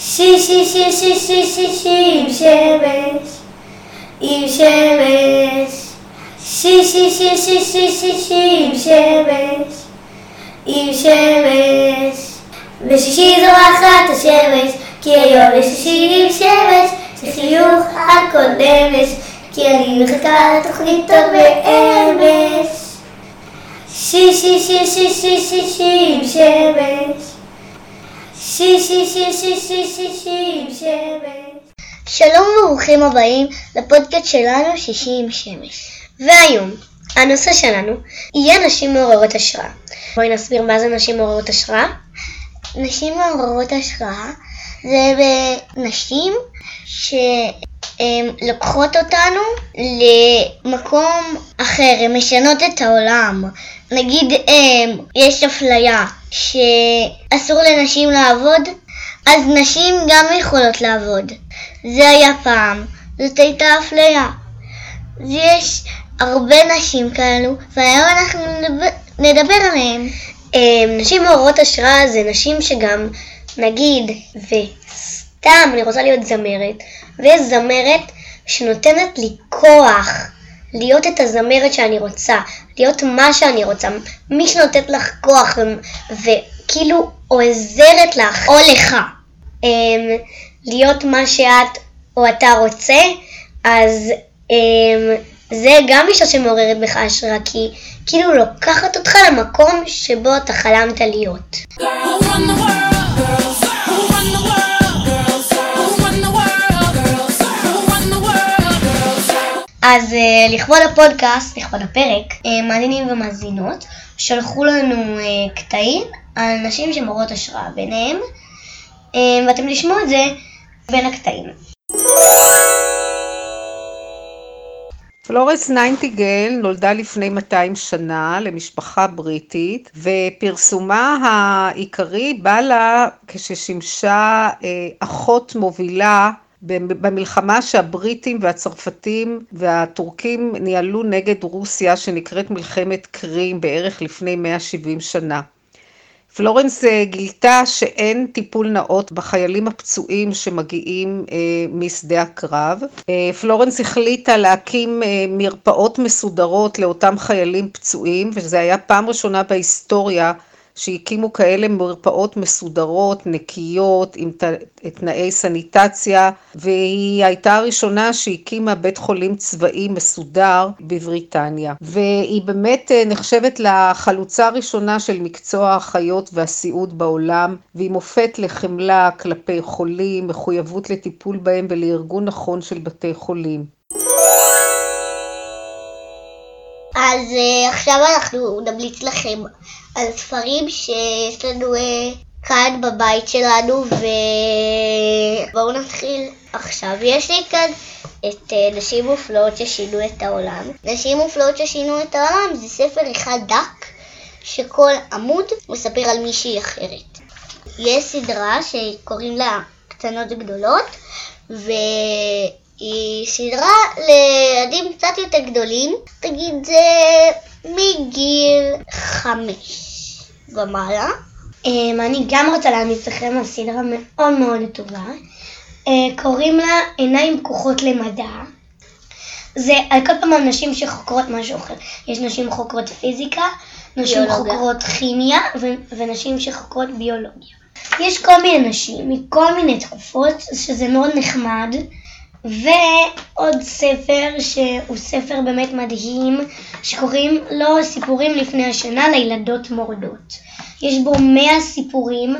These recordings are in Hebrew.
שי שי שי שי שי שי שי עם שמש, עם שמש. שי שי שי שי שי שי שי עם שמש, עם שמש. בשישי זורחת השמש, כי היום יש שישי עם שמש, שחיוך נמש, כי אני מחכה לתוכנית טוב באמש. שי שי שי שי שי שי שי עם שמש. שי שי שי שי שי שי שי עם שמש. שלום וברוכים הבאים לפודקאסט שלנו שישי עם שמש. והיום, הנושא שלנו יהיה נשים מעוררות השראה. בואי נסביר מה זה נשים מעוררות השראה. נשים מעוררות השראה זה נשים שלוקחות אותנו למקום אחר, הן משנות את העולם. נגיד יש אפליה שאסור לנשים לעבוד, אז נשים גם יכולות לעבוד. זה היה פעם, זאת הייתה אפליה. אז יש הרבה נשים כאלו, והיום אנחנו נדבר, נדבר עליהן. נשים מעוררות השראה זה נשים שגם, נגיד, וסתם אני רוצה להיות זמרת, ויש זמרת שנותנת לי כוח להיות את הזמרת שאני רוצה, להיות מה שאני רוצה, מי שנותנת לך כוח וכאילו עוזרת לך או לך להיות מה שאת או אתה רוצה, אז זה גם אישה שמעוררת בך השראה, כי כאילו לוקחת אותך למקום שבו אתה חלמת להיות. אז uh, לכבוד הפודקאסט, לכבוד הפרק, uh, מאזינים ומאזינות שלחו לנו uh, קטעים על נשים שמורות השראה ביניהם, uh, ואתם תשמעו את זה בין הקטעים. פלורס ניינטיגל נולדה לפני 200 שנה למשפחה בריטית, ופרסומה העיקרי בא לה כששימשה אה, אחות מובילה במלחמה שהבריטים והצרפתים והטורקים ניהלו נגד רוסיה שנקראת מלחמת קרים בערך לפני 170 שנה. פלורנס אה, גילתה שאין טיפול נאות בחיילים הפצועים שמגיעים אה, משדה הקרב. אה, פלורנס החליטה להקים אה, מרפאות מסודרות לאותם חיילים פצועים, וזה היה פעם ראשונה בהיסטוריה שהקימו כאלה מרפאות מסודרות, נקיות, עם תנאי סניטציה, והיא הייתה הראשונה שהקימה בית חולים צבאי מסודר בבריטניה. והיא באמת אה, נחשבת לחלוצה הראשונה של מקצוע החיות והסיעוד בעולם, והיא מופת לחמלה כלפי חולים, מחויבות לטיפול בהם ולארגון נכון של בתי חולים. אז uh, עכשיו אנחנו נמליץ לכם על ספרים שיש לנו uh, כאן בבית שלנו, ובואו נתחיל עכשיו. יש לי כאן את uh, נשים מופלאות ששינו את העולם. נשים מופלאות ששינו את העולם זה ספר אחד דק, שכל עמוד מספר על מישהי אחרת. יש סדרה שקוראים לה קטנות גדולות, ו... היא סדרה לילדים קצת יותר גדולים, תגיד זה מגיל חמש ומעלה. Um, אני גם רוצה להעמיס לכם על סדרה מאוד מאוד טובה. Uh, קוראים לה עיניים פקוחות למדע. זה על כל פעם נשים שחוקרות משהו אחר. יש נשים חוקרות פיזיקה, נשים ביולוגיה. חוקרות כימיה ו- ונשים שחוקרות ביולוגיה. יש כל מיני נשים מכל מיני תקופות, שזה מאוד נחמד. ועוד ספר שהוא ספר באמת מדהים, שקוראים לו סיפורים לפני השנה לילדות מורדות. יש בו מאה סיפורים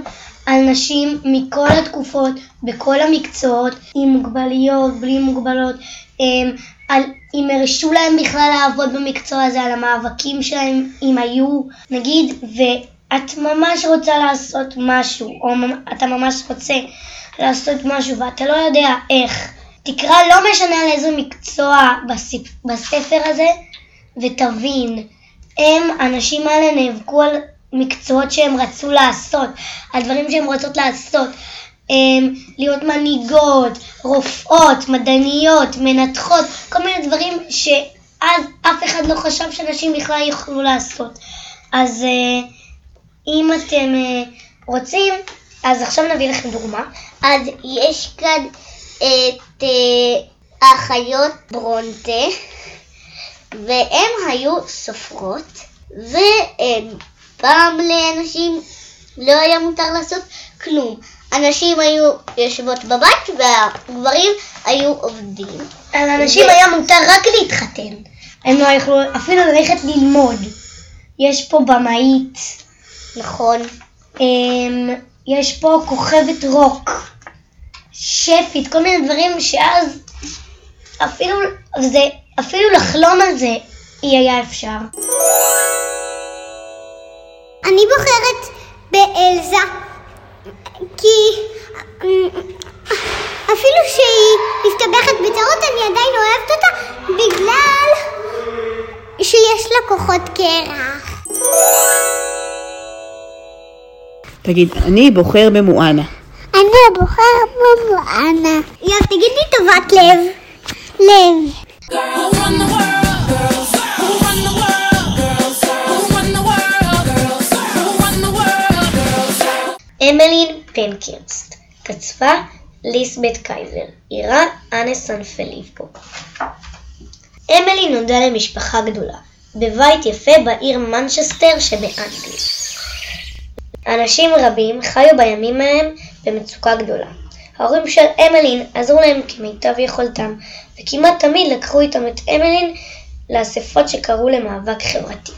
על נשים מכל התקופות, בכל המקצועות, עם מוגבליות, בלי מוגבלות, על אם הרשו להם בכלל לעבוד במקצוע הזה, על המאבקים שלהם, אם היו, נגיד, ואת ממש רוצה לעשות משהו, או אתה ממש רוצה לעשות משהו ואתה לא יודע איך. תקרא לא משנה על איזה מקצוע בספר הזה, ותבין, הם, הנשים האלה נאבקו על מקצועות שהם רצו לעשות, על דברים שהם רוצות לעשות. הם, להיות מנהיגות, רופאות, מדעניות, מנתחות, כל מיני דברים שאז אף אחד לא חשב שנשים בכלל יוכלו לעשות. אז אם אתם רוצים, אז עכשיו נביא לכם דוגמה. אז יש כאן את אה, האחיות ברונטה, והן היו סופרות, ופעם לאנשים לא היה מותר לעשות כלום. הנשים היו יושבות בבית והגברים היו עובדים. על אנשים ו- היה מותר רק להתחתן. הם לא יכלו אפילו ללכת ללמוד. יש פה במאית, נכון. אמ, יש פה כוכבת רוק, שפית, כל מיני דברים שאז אפילו, זה, אפילו לחלום על זה אי היה אפשר. אני בוחרת באלזה, כי אפילו שהיא מסתבכת בטעות, אני עדיין אוהבת אותה בגלל שיש לה כוחות קרח. תגיד, אני בוחר במואנה. אני בוחרת במואנה. יואב, תגיד לי טובת לב. לב. Who run the world, girls? Who run the world, girls? Who run the world, girls? Who run the world, girls? אמלין פנקהרסט, כתבה ליסבט קייזר, איירה אנה סנפליפו. אמלין נולדה למשפחה גדולה, בבית יפה בעיר מנצ'סטר שבאנגליה. אנשים רבים חיו בימים ההם במצוקה גדולה. ההורים של אמלין עזרו להם כמיטב יכולתם, וכמעט תמיד לקחו איתם את אמלין לאספות שקראו למאבק חברתי.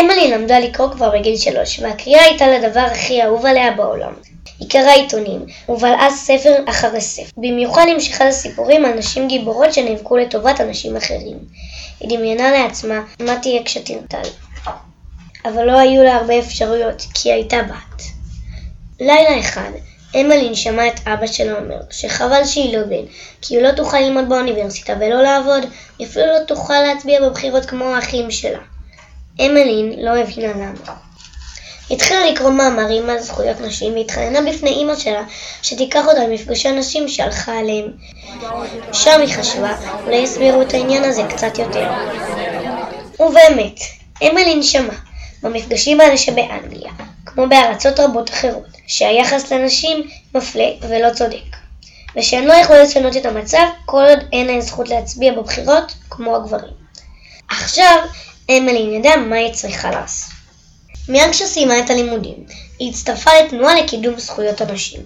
אמלין למדה לקרוא כבר בגיל שלוש, והקריאה הייתה לדבר הכי אהוב עליה בעולם. היא קראה עיתונים, ובלעה ספר אחרי ספר. במיוחד נמשכה לסיפורים על נשים גיבורות שנאבקו לטובת אנשים אחרים. היא דמיינה לעצמה מה תהיה כשתרטל. אבל לא היו לה הרבה אפשרויות, כי היא הייתה בת. לילה אחד, אמלין שמעה את אבא שלה אומר שחבל שהיא לא בן, כי היא לא תוכל ללמוד באוניברסיטה ולא לעבוד, היא אפילו לא תוכל להצביע בבחירות כמו האחים שלה. אמלין לא הבינה למה. היא התחילה לקרוא מאמרים על זכויות נשים והתחננה בפני אימא שלה שתיקח אותה למפגשי נשים שהלכה עליהם. שם היא חשבה, אולי יסבירו את העניין הזה קצת יותר. ובאמת, אמלין שמעה, במפגשים האלה שבאנגליה, כמו בארצות רבות אחרות, שהיחס לנשים מפלה ולא צודק, ושהן לא יכולות לשנות את המצב כל עוד אין להן זכות להצביע בבחירות כמו הגברים. עכשיו, אמלין ידעה מה היא צריכה לעשות. מיד כשסיימה את הלימודים, היא הצטרפה לתנועה לקידום זכויות הנשים.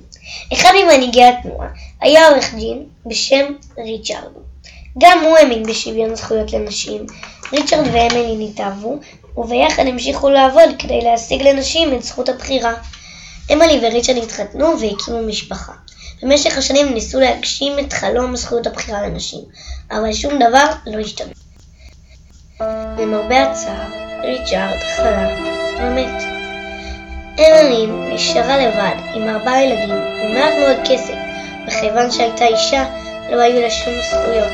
אחד ממנהיגי התנועה היה עורך דין בשם ריצ'רד. גם הוא האמין בשוויון זכויות לנשים. ריצ'רד ואמלין התאהבו, וביחד המשיכו לעבוד כדי להשיג לנשים את זכות הבחירה. אמלי וריצ'רד התחתנו והקימו משפחה. במשך השנים ניסו להגשים את חלום זכויות הבחירה לנשים, אבל שום דבר לא השתנה. למרבה הצער, ריצ'רד חלה ומת. אמלין נשארה לבד עם ארבעה ילדים ומעט מאוד כסף, וכיוון שהייתה אישה, לא היו לה שום זכויות.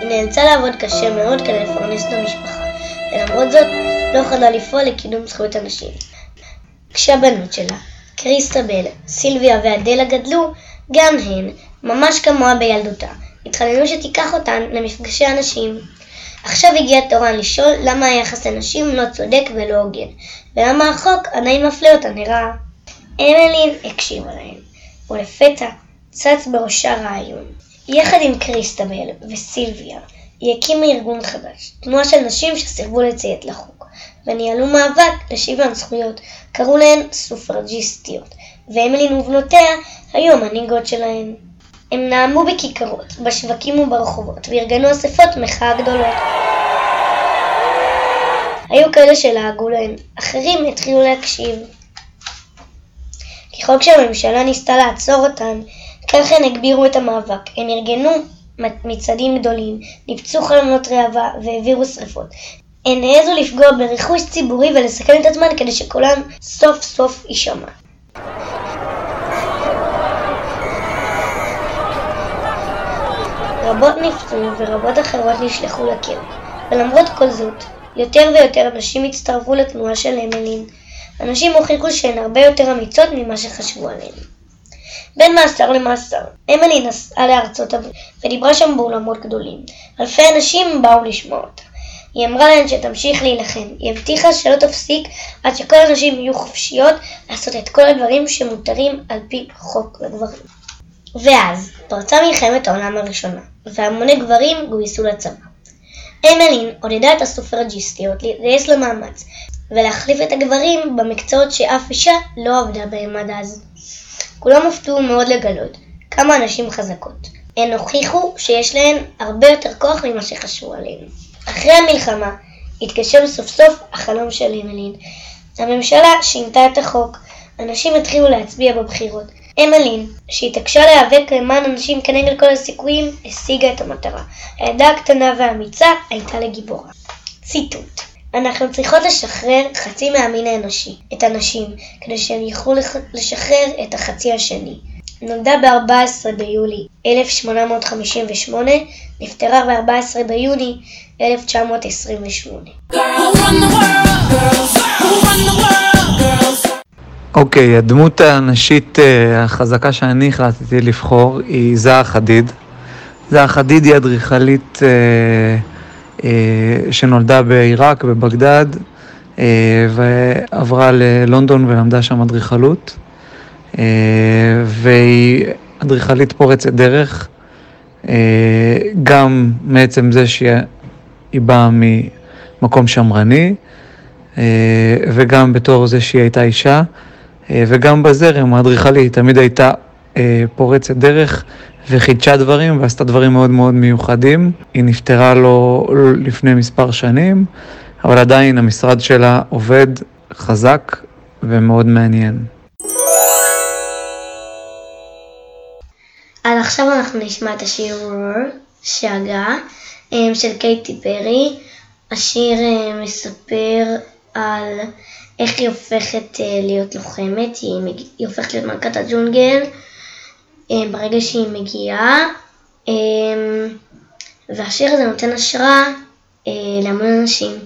היא נאלצה לעבוד קשה מאוד כדי לפרנס את המשפחה, ולמרות זאת לא יכולה לפעול לקידום זכויות הנשים. כשהבנות שלה, קריסטבל, סילביה ואדלה גדלו, גם הן, ממש כמוה בילדותה, התחננו שתיקח אותן למפגשי הנשים. עכשיו הגיע תורן לשאול למה היחס לנשים לא צודק ולא הוגן, ולמה החוק עדיין מפלה אותן לרעה. אמלין הקשיבה להן, ולפתע צץ בראשה רעיון. יחד עם קריסטבל וסילביה, היא הקימה ארגון חדש, תנועה של נשים שסירבו לציית לחוק, וניהלו מאבק לשוויון זכויות, קראו להן סופרג'יסטיות, ואמלין ובנותיה היו המנהיגות שלהן. הם נאמו בכיכרות, בשווקים וברחובות, וארגנו אספות מחאה גדולות. היו כאלה שלעגו להם, אחרים התחילו להקשיב. ככל שהממשלה ניסתה לעצור אותן, כך הן הגבירו את המאבק. הן ארגנו מצעדים גדולים, ניפצו חלונות ראווה והעבירו שרפות. הן העזו לפגוע ברכוש ציבורי ולסכן את עצמן כדי שקולן סוף סוף יישמע. רבות נפצעו ורבות אחרות נשלחו לכלא, ולמרות כל זאת, יותר ויותר נשים הצטרפו לתנועה של אמלין. הנשים הוכיחו שהן הרבה יותר אמיצות ממה שחשבו עליהן. בין מאסר למאסר, אמלי נסעה לארצות הברית ודיברה שם באולמות גדולים. אלפי אנשים באו לשמוע אותה. היא אמרה להן שתמשיך להילחם. היא הבטיחה שלא תפסיק עד שכל הנשים יהיו חופשיות לעשות את כל הדברים שמותרים על פי חוק לגברים. ואז פרצה מלחמת העולם הראשונה, והמוני גברים גויסו לצבא. אמלין עודדה את הסופרג'יסטיות להתגייס למאמץ, ולהחליף את הגברים במקצועות שאף אישה לא עבדה בהם עד אז. כולם הופתעו מאוד לגלות כמה הנשים חזקות. הן הוכיחו שיש להן הרבה יותר כוח ממה שחשבו עליהן. אחרי המלחמה התגשם סוף סוף החלום של אמלין. הממשלה שינתה את החוק. אנשים התחילו להצביע בבחירות. אמלין, שהתעקשה להיאבק למען אנשים כנגד כל הסיכויים, השיגה את המטרה. הילדה הקטנה והאמיצה הייתה לגיבורה. ציטוט אנחנו צריכות לשחרר חצי מהמין האנושי, את הנשים, כדי שהם יוכלו לשחרר את החצי השני. נולדה ב-14 ביולי 1858, נפטרה ב-14 ביוני 1928. Who run the world? Girls. Who run the world? Girls. אוקיי, הדמות הנשית אה, החזקה שאני החלטתי לבחור היא זהה חדיד. זהה חדיד היא אדריכלית אה, אה, שנולדה בעיראק, בבגדד, ועברה ללונדון ולמדה שם אדריכלות. והיא אדריכלית פורצת דרך, גם מעצם זה שהיא היא באה ממקום שמרני, אה, וגם בתור זה שהיא הייתה אישה, אה, וגם בזרם האדריכלי היא תמיד הייתה אה, פורצת דרך וחידשה דברים ועשתה דברים מאוד מאוד מיוחדים. היא נפטרה לו לפני מספר שנים, אבל עדיין המשרד שלה עובד חזק ומאוד מעניין. אז עכשיו אנחנו נשמע את שאגה, אמ, של קייטי פרי. השיר אמ, מספר על איך היא הופכת אה, להיות לוחמת, היא, מג- היא הופכת להיות מלכת הג'ונגל אמ, ברגע שהיא מגיעה, אמ, והשיר הזה נותן השראה אה, להמון אנשים.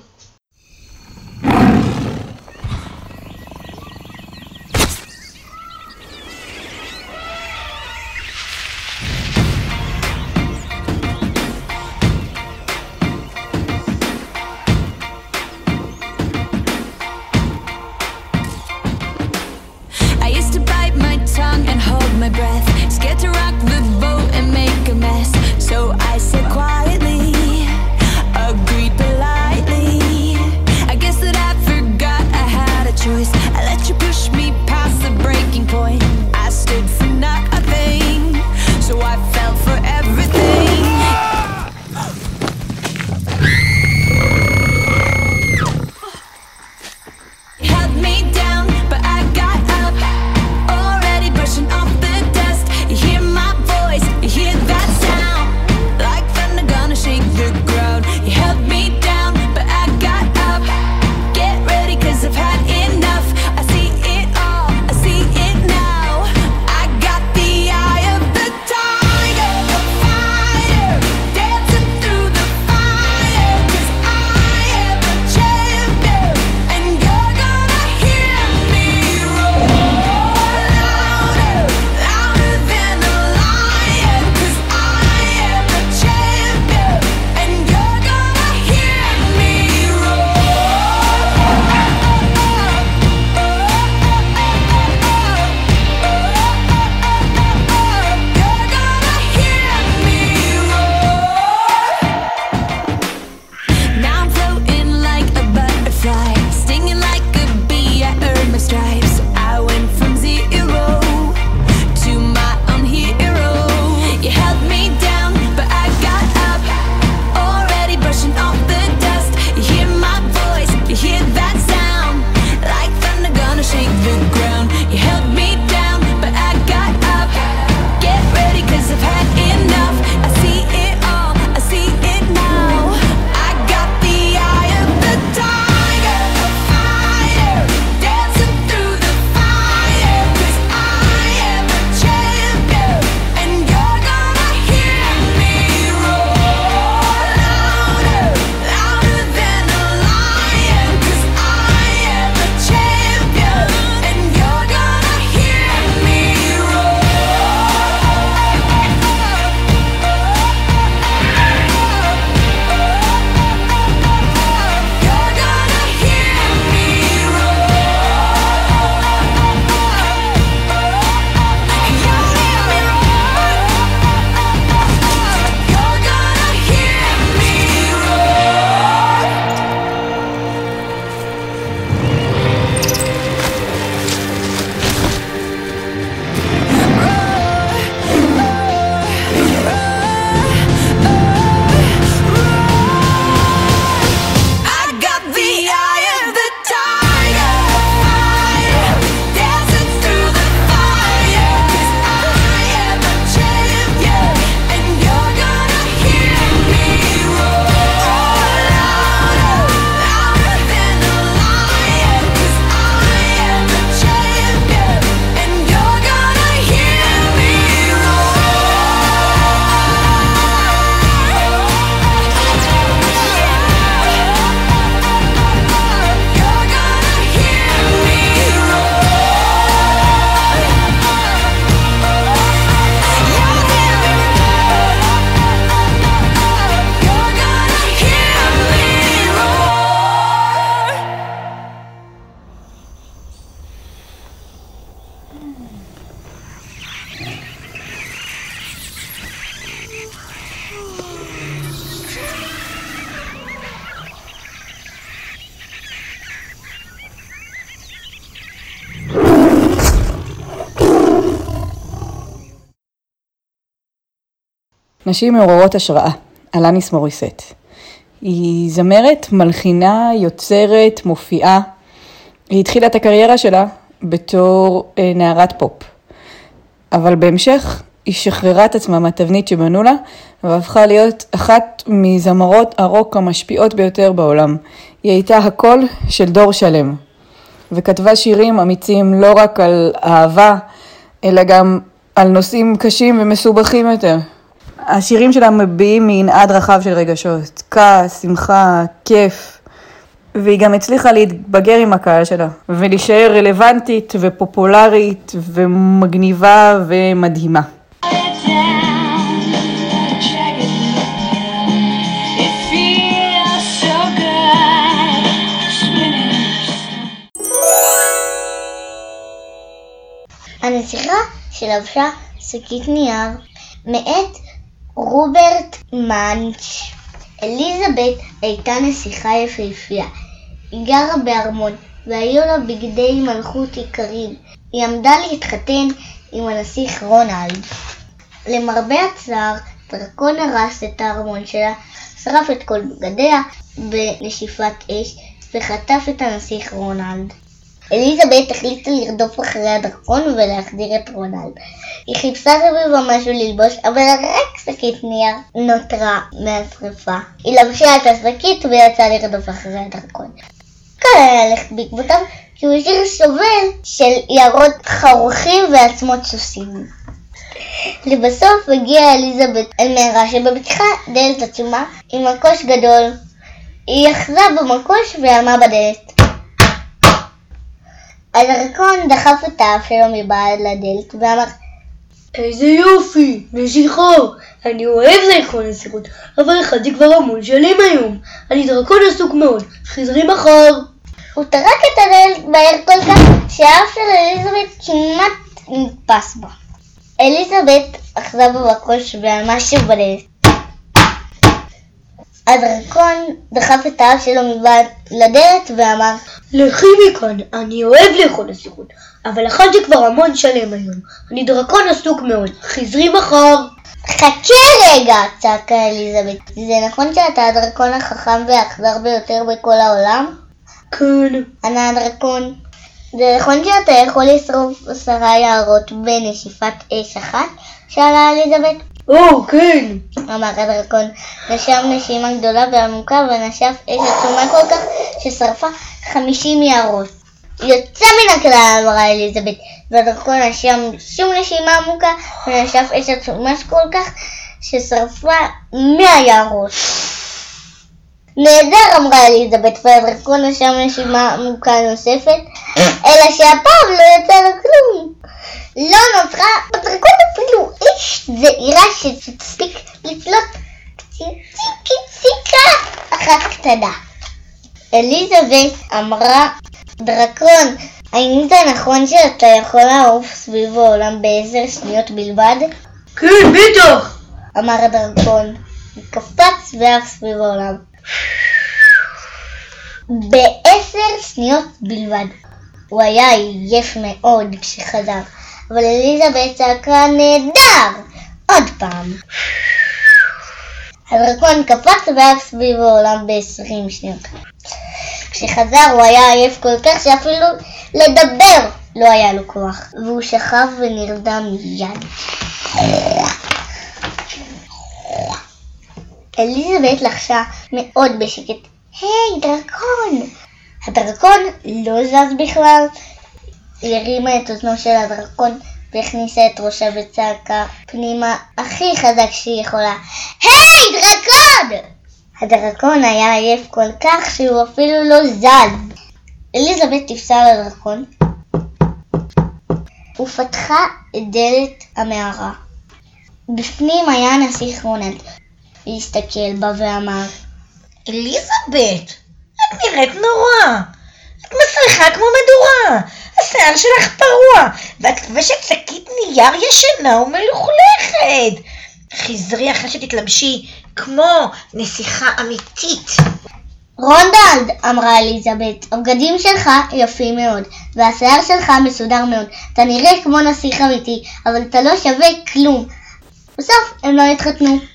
נשים מעוררות השראה, אלניס מוריסט. היא זמרת, מלחינה, יוצרת, מופיעה. היא התחילה את הקריירה שלה בתור אה, נערת פופ. אבל בהמשך היא שחררה את עצמה מהתבנית שבנו לה, והפכה להיות אחת מזמרות הרוק המשפיעות ביותר בעולם. היא הייתה הקול של דור שלם, וכתבה שירים אמיצים לא רק על אהבה, אלא גם על נושאים קשים ומסובכים יותר. השירים שלה מביעים מנעד רחב של רגשות, כעס, שמחה, כיף, והיא גם הצליחה להתבגר עם הקהל שלה, ולהישאר רלוונטית ופופולרית ומגניבה ומדהימה. הנסיכה שלבשה שקית נייר מאת רוברט מאנץ'. אליזבת הייתה נסיכה יפהפייה. היא גרה בארמון, והיו לה בגדי מלכות יקרים. היא עמדה להתחתן עם הנסיך רונלד. למרבה הצער, דרקון הרס את הארמון שלה, שרף את כל בגדיה בנשיפת אש, וחטף את הנסיך רונלד. אליזבת החליטה לרדוף אחרי הדרקון ולהחזיר את רונלד. היא חיפשה סביבה משהו ללבוש, אבל רק שקית נייר נותרה מהשרפה. היא לבשה את השקית ויצאה לרדוף אחרי הדרקון. קל היה ללכת בעקבותיו, כי הוא השאיר שובל של יערות חרוכים ועצמות סוסים. לבסוף הגיעה אליזבת אל מערה שבפתחה דלת עצומה עם מקוש גדול. היא אחזה במקוש ועמה בדלת. הדרקון דחף את האף שלו מבעד לדלת ואמר איזה יופי, נשיכה, אני אוהב לאכול נסיכות, אבל אכלתי כבר המון שנים היום. אני דרקון עסוק מאוד, חזרי מחר. הוא טרק את הדלת מהר כל כך שהאף של אליזבת כמעט נתפס בו. אליזבת אחזה במקוש ועלמה שוב בדלת. הדרקון דחף את האף שלו מבעד לדלת ואמר לכי מכאן, אני אוהב לאכול נסיכות, אבל אכלתי כבר המון שלם היום. אני דרקון עסוק מאוד, חזרי מחר. חכה רגע! צעקה אליזבת. זה נכון שאתה הדרקון החכם והאכזר ביותר בכל העולם? כן. ענה הדרקון. זה נכון שאתה יכול לשרוף עשרה יערות בנשיפת אש אחת? שאלה אליזבת. או, כן. אמר הדרקון. נשם נשימה גדולה ועמוקה ונשף אש עצומה כל כך ששרפה חמישים יערות. יוצא מן הכלל, אמרה אליזבת, והדרקון נשם שום נשימה עמוקה ונשף אש עצומה כל כך ששרפה מאה יערות. נהדר, אמרה אליזבת, והדרקון נשם נשימה עמוקה נוספת, אלא שהפעם לא יצא לו כלום. לא נוצרה בדרקון אפילו אש זעירה שתספיק לצלות ציציקה אחת קטנה. אליזבת אמרה, דרקון, האם זה נכון שאתה יכול לעוף סביב העולם בעשר שניות בלבד? כן, בטח. אמר הדרקון. הוא קפץ ועף סביב העולם. בעשר שניות בלבד. הוא היה עייף מאוד כשחזר, אבל אליזבת צעקה נהדר! עוד פעם. הדרקון קפץ ועף סביב העולם ב-20 שניות. כשחזר הוא היה עייף כל כך שאפילו לדבר לא היה לו כוח, והוא שכב ונרדם מיד. אליזבת לחשה מאוד בשקט, היי דרקון! הדרקון לא זז בכלל. היא הרימה את אוזנו של הדרקון והכניסה את ראשה וצעקה פנימה הכי חזק שהיא יכולה, היי דרקון! הדרקון היה עייף כל כך שהוא אפילו לא זז. אליזבת טיפסה על הדרקון ופתחה את דלת המערה. בפנים היה הנסיך רונלד. היא הסתכל בה ואמר, אליזבת, את נראית נורא. את מסריחה כמו מדורה. השיער שלך פרוע, ואת לובשת שקית נייר ישנה ומלוכלכת. חזרי אחרי שתתלבשי כמו נסיכה אמיתית. רונדלד, אמרה אליזבת, הבגדים שלך יפים מאוד, והשיער שלך מסודר מאוד. אתה נראה כמו נסיך אמיתי, אבל אתה לא שווה כלום. בסוף הם לא התחתנו.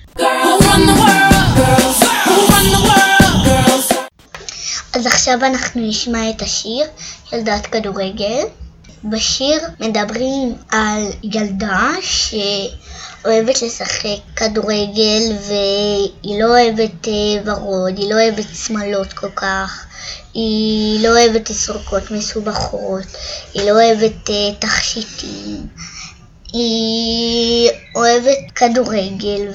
אז עכשיו אנחנו נשמע את השיר ילדת כדורגל. בשיר מדברים על ילדה שאוהבת לשחק כדורגל והיא לא אוהבת אה, ורוד, היא לא אוהבת שמלות כל כך, היא לא אוהבת תסרוקות מסובכות, היא לא אוהבת אה, תכשיטים. היא אוהבת כדורגל,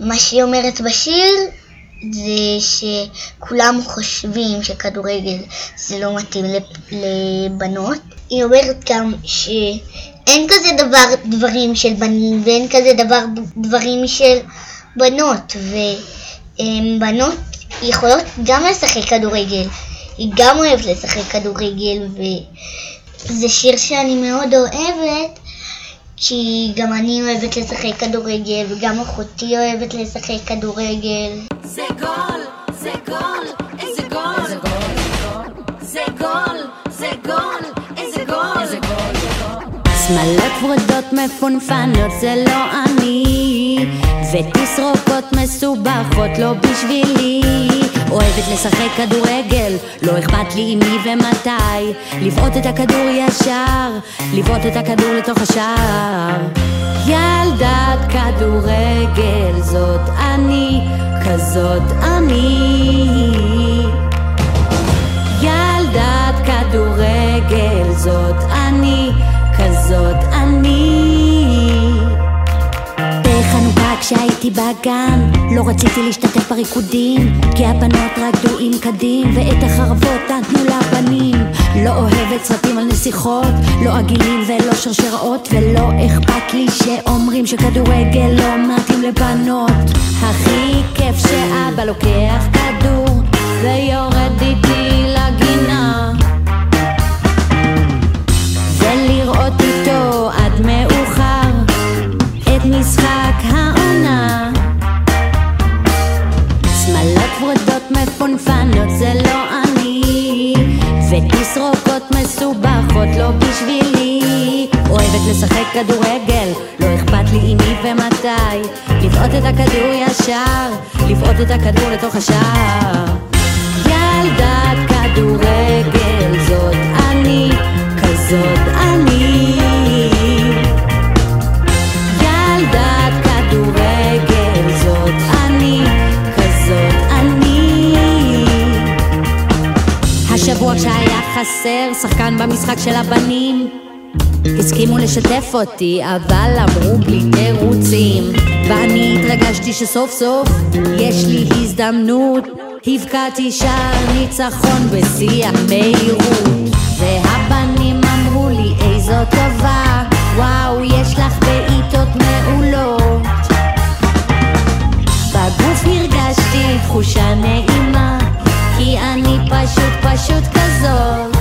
ומה שהיא אומרת בשיר זה שכולם חושבים שכדורגל זה לא מתאים לבנות. היא אומרת גם שאין כזה דבר דברים של בנים ואין כזה דבר דברים של בנות, ובנות יכולות גם לשחק כדורגל. היא גם אוהבת לשחק כדורגל, וזה שיר שאני מאוד אוהבת. כי גם אני אוהבת לשחק כדורגל, וגם אחותי אוהבת לשחק כדורגל. זה גול, זה גול, איזה גול. זה גול, זה גול, זה גול, איזה גול. איזה גול. שמלות ורודות מפונפנות זה לא אני ותסרוקות מסובכות לא בשבילי אוהבת לשחק כדורגל, לא אכפת לי עם מי ומתי. לבעוט את הכדור ישר, לבעוט את הכדור לתוך השער. ילדת כדורגל זאת אני, כזאת אני. ילדת כדורגל זאת אני, כשהייתי בגן, לא רציתי להשתתף בריקודים, כי הבנות רקדו עם קדים, ואת החרבות נתנו לבנים. לא אוהבת סרטים על נסיכות, לא עגילים ולא שרשראות, ולא אכפת לי שאומרים שכדורגל לא מתאים לבנות. הכי כיף שאבא לוקח כדור, ויורד איתי לגינה. ולראות איתו מפונפנות זה לא אני, ותסרוקות מסובכות לא בשבילי. אוהבת לשחק כדורגל, לא אכפת לי עם מי ומתי. לבעוט את הכדור ישר, לבעוט את הכדור לתוך השער. ילדת כדורגל זאת אני, כזאת אני. השבוע כשהיה חסר שחקן במשחק של הבנים. הסכימו לשתף אותי, אבל אמרו בלי תירוצים. ואני התרגשתי שסוף סוף יש לי הזדמנות. הבקעתי שער ניצחון בשיא המהירות. והבנים אמרו לי איזו טובה וואו, יש לך בעיטות מעולות. בגוף הרגשתי תחושה נעימה כי אני פשוט פשוט כזאת.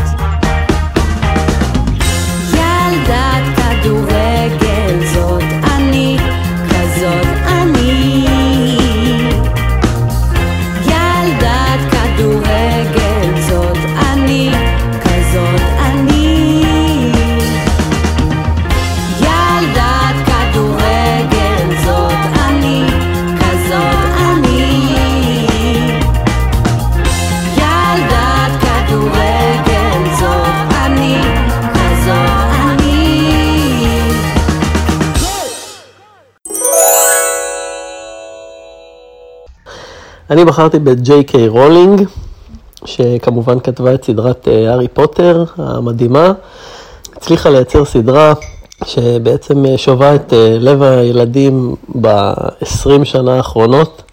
ילדת כדורגל אני בחרתי בג'יי קיי רולינג, שכמובן כתבה את סדרת אה, הארי פוטר המדהימה. הצליחה לייצר סדרה שבעצם אה, שובה את אה, לב הילדים ב-20 שנה האחרונות,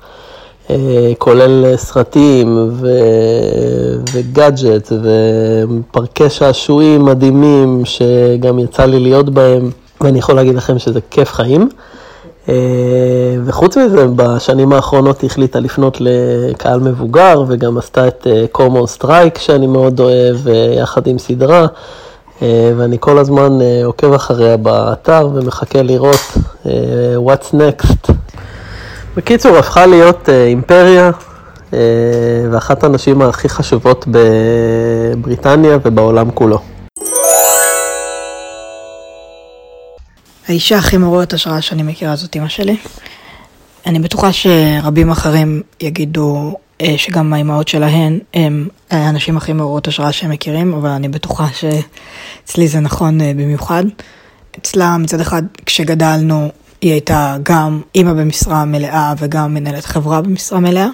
כולל סרטים ו- וגאדג'ט ופרקי שעשועים מדהימים שגם יצא לי להיות בהם, ואני יכול להגיד לכם שזה כיף חיים. אה, וחוץ מזה, בשנים האחרונות היא החליטה לפנות לקהל מבוגר, וגם עשתה את קורמורן סטרייק, שאני מאוד אוהב, אה, יחד עם סדרה, אה, ואני כל הזמן אה, עוקב אחריה באתר ומחכה לראות אה, what's next. בקיצור, הפכה להיות אה, אימפריה, אה, ואחת הנשים הכי חשובות בבריטניה ובעולם כולו. האישה הכי מעוררת השראה שאני מכירה זאת אמא שלי. אני בטוחה שרבים אחרים יגידו אה, שגם האימהות שלהן הם האנשים הכי מעוררות השראה שהם מכירים, אבל אני בטוחה שאצלי זה נכון אה, במיוחד. אצלה מצד אחד כשגדלנו היא הייתה גם אימא במשרה מלאה וגם מנהלת חברה במשרה מלאה,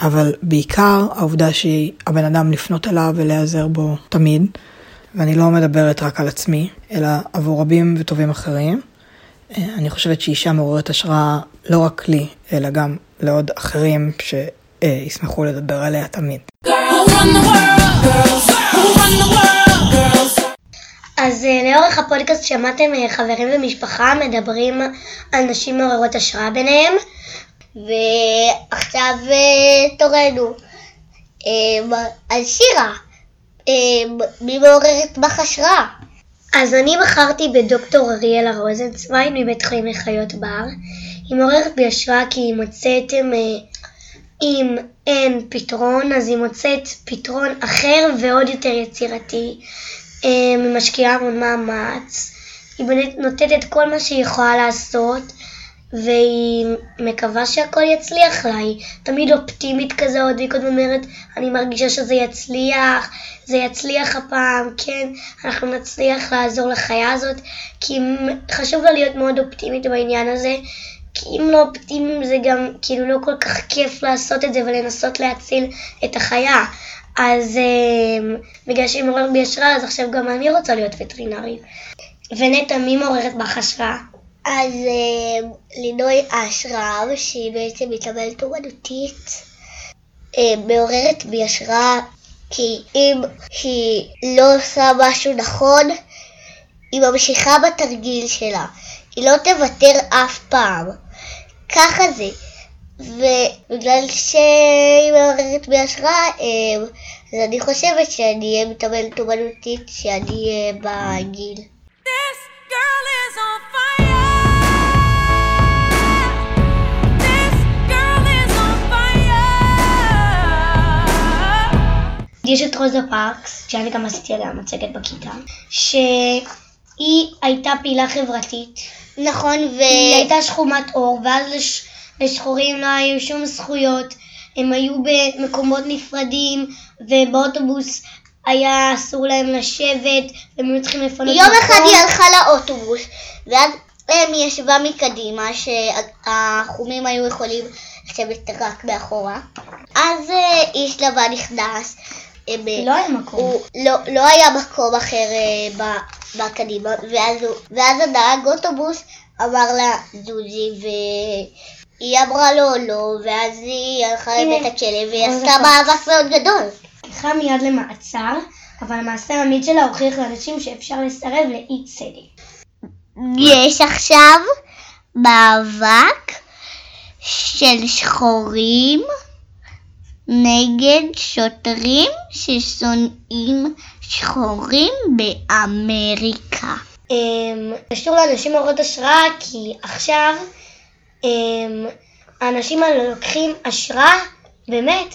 אבל בעיקר העובדה שהיא הבן אדם לפנות אליו ולהיעזר בו תמיד, ואני לא מדברת רק על עצמי, אלא עבור רבים וטובים אחרים. אה, אני חושבת שהיא אישה מעוררת השראה לא רק לי, אלא גם לעוד אחרים שישמחו לדבר עליה תמיד. אז אה, לאורך הפודקאסט שמעתם אה, חברים ומשפחה מדברים על נשים מעוררות השראה ביניהם. ועכשיו תורנו. על שירה. אה, מי מעוררת בך השראה? אז אני בחרתי בדוקטור אריאלה רוזנצוויג מבית חולים לחיות בר. היא מעוררת בי השראה כי היא מוצאת אם, אה, אם אין פתרון, אז היא מוצאת פתרון אחר ועוד יותר יצירתי. אה, היא משקיעה המון מאמץ. היא נותנת את כל מה שהיא יכולה לעשות, והיא מקווה שהכל יצליח לה. היא תמיד אופטימית כזאת, והיא קודם אומרת, אני מרגישה שזה יצליח, זה יצליח הפעם, כן, אנחנו נצליח לעזור לחיה הזאת, כי חשוב לה להיות מאוד אופטימית בעניין הזה, כי אם לא אופטימיים זה גם כאילו לא כל כך כיף לעשות את זה ולנסות להציל את החיה. אז אה, בגלל שהיא מעוררת בי השראה, אז עכשיו גם אני רוצה להיות וטרינרית. ונטע, מי מעוררת בך השראה? אז אה, לינוי אשרם, שהיא בעצם מתאמנת אומנותית, אה, מעוררת בי השראה, כי אם היא לא עושה משהו נכון, היא ממשיכה בתרגיל שלה. היא לא תוותר אף פעם. ככה זה. ובגלל שהיא מעוררת בי השראה, אה, אז אני חושבת שאני אהיה מתאמנת אומנותית שאני אהיה בגיל. This girl is on fire. יש את רוזה פארקס, שאני גם עשיתי עליה מצגת בכיתה, שהיא הייתה פעילה חברתית. נכון, ו... היא הייתה שחומת עור, ואז לש... לשחורים לא היו שום זכויות. הם היו במקומות נפרדים, ובאוטובוס היה אסור להם לשבת, והם היו צריכים לפנות יום אחד היא הלכה לאוטובוס, ואז הם ישבה מקדימה, שהחומים היו יכולים לשבת רק מאחורה. אז אה, איש לבן נכנס. הם, אה, לא היה מקום. הוא, לא, לא היה מקום אחר אה, ב- בקדימה, ואז, הוא, ואז הנהג אוטובוס אמר לה זוזי, והיא אמרה לו לא, ואז היא הלכה לבית הכלא, והיא עשתה. מאבק מאוד גדול. נלקחה מיד למעצר, אבל המעשה האמיץ שלה הוכיח לאנשים שאפשר לסרב לאי צדק. יש עכשיו מאבק של שחורים נגד שוטרים ששונאים שחורים באמריקה. אמ, קשור לאנשים מעוררות השראה, כי עכשיו אמ, האנשים האלה לוקחים השראה, באמת,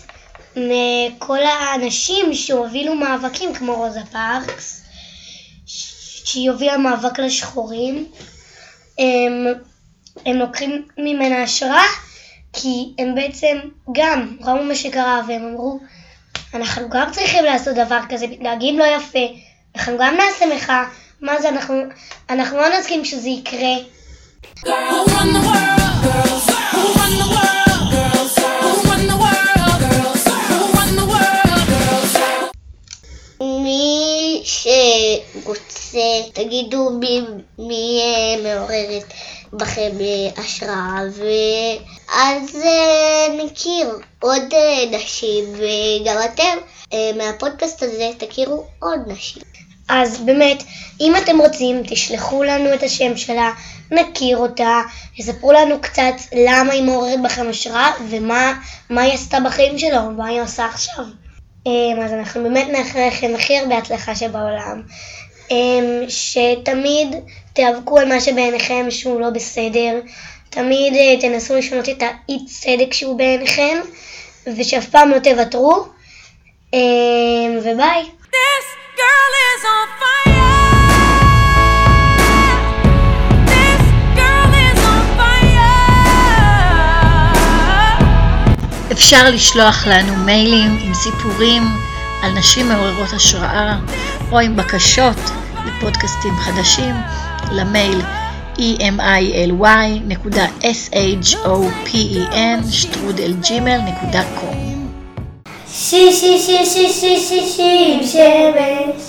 מכל האנשים שהובילו מאבקים כמו רוזה פארקס, שהיא הובילה מאבק לשחורים. הם, הם לוקחים ממנה השראה, כי הם בעצם גם ראו מה שקרה והם אמרו, אנחנו גם צריכים לעשות דבר כזה, מתנהגים לא יפה, אנחנו גם נעשה מחאה, מה זה, אנחנו, אנחנו לא נסכים שזה יקרה. מי שרוצה, תגידו מי, מי אה, מעוררת בכם אה, השראה, ואז אה, נכיר עוד אה, נשים, וגם אתם מהפודקאסט הזה תכירו עוד נשים. אז באמת, אם אתם רוצים, תשלחו לנו את השם שלה, נכיר אותה, תספרו לנו קצת למה היא מעוררת בכם השראה ומה מה היא עשתה בחיים שלה, או מה היא עושה עכשיו. אז אנחנו באמת נאחל לכם הכי הרבה הצלחה שבעולם. אמ, שתמיד תיאבקו על מה שבעיניכם שהוא לא בסדר, תמיד אה, תנסו לשנות את האי צדק שהוא בעיניכם, ושאף פעם לא תוותרו. אמ, וביי. This girl is on fire. This girl is on fire. אפשר לשלוח לנו מיילים עם סיפורים על נשים מעוררות השראה, או עם בקשות לפודקאסטים חדשים, למייל emy.shopen שטרודלג'ימל.com שי שי שי שי שי שי שי עם שמש,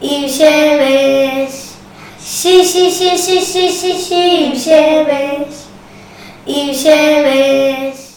עם שמש. שי שי שי שי שי שי שי עם שמש, עם שמש.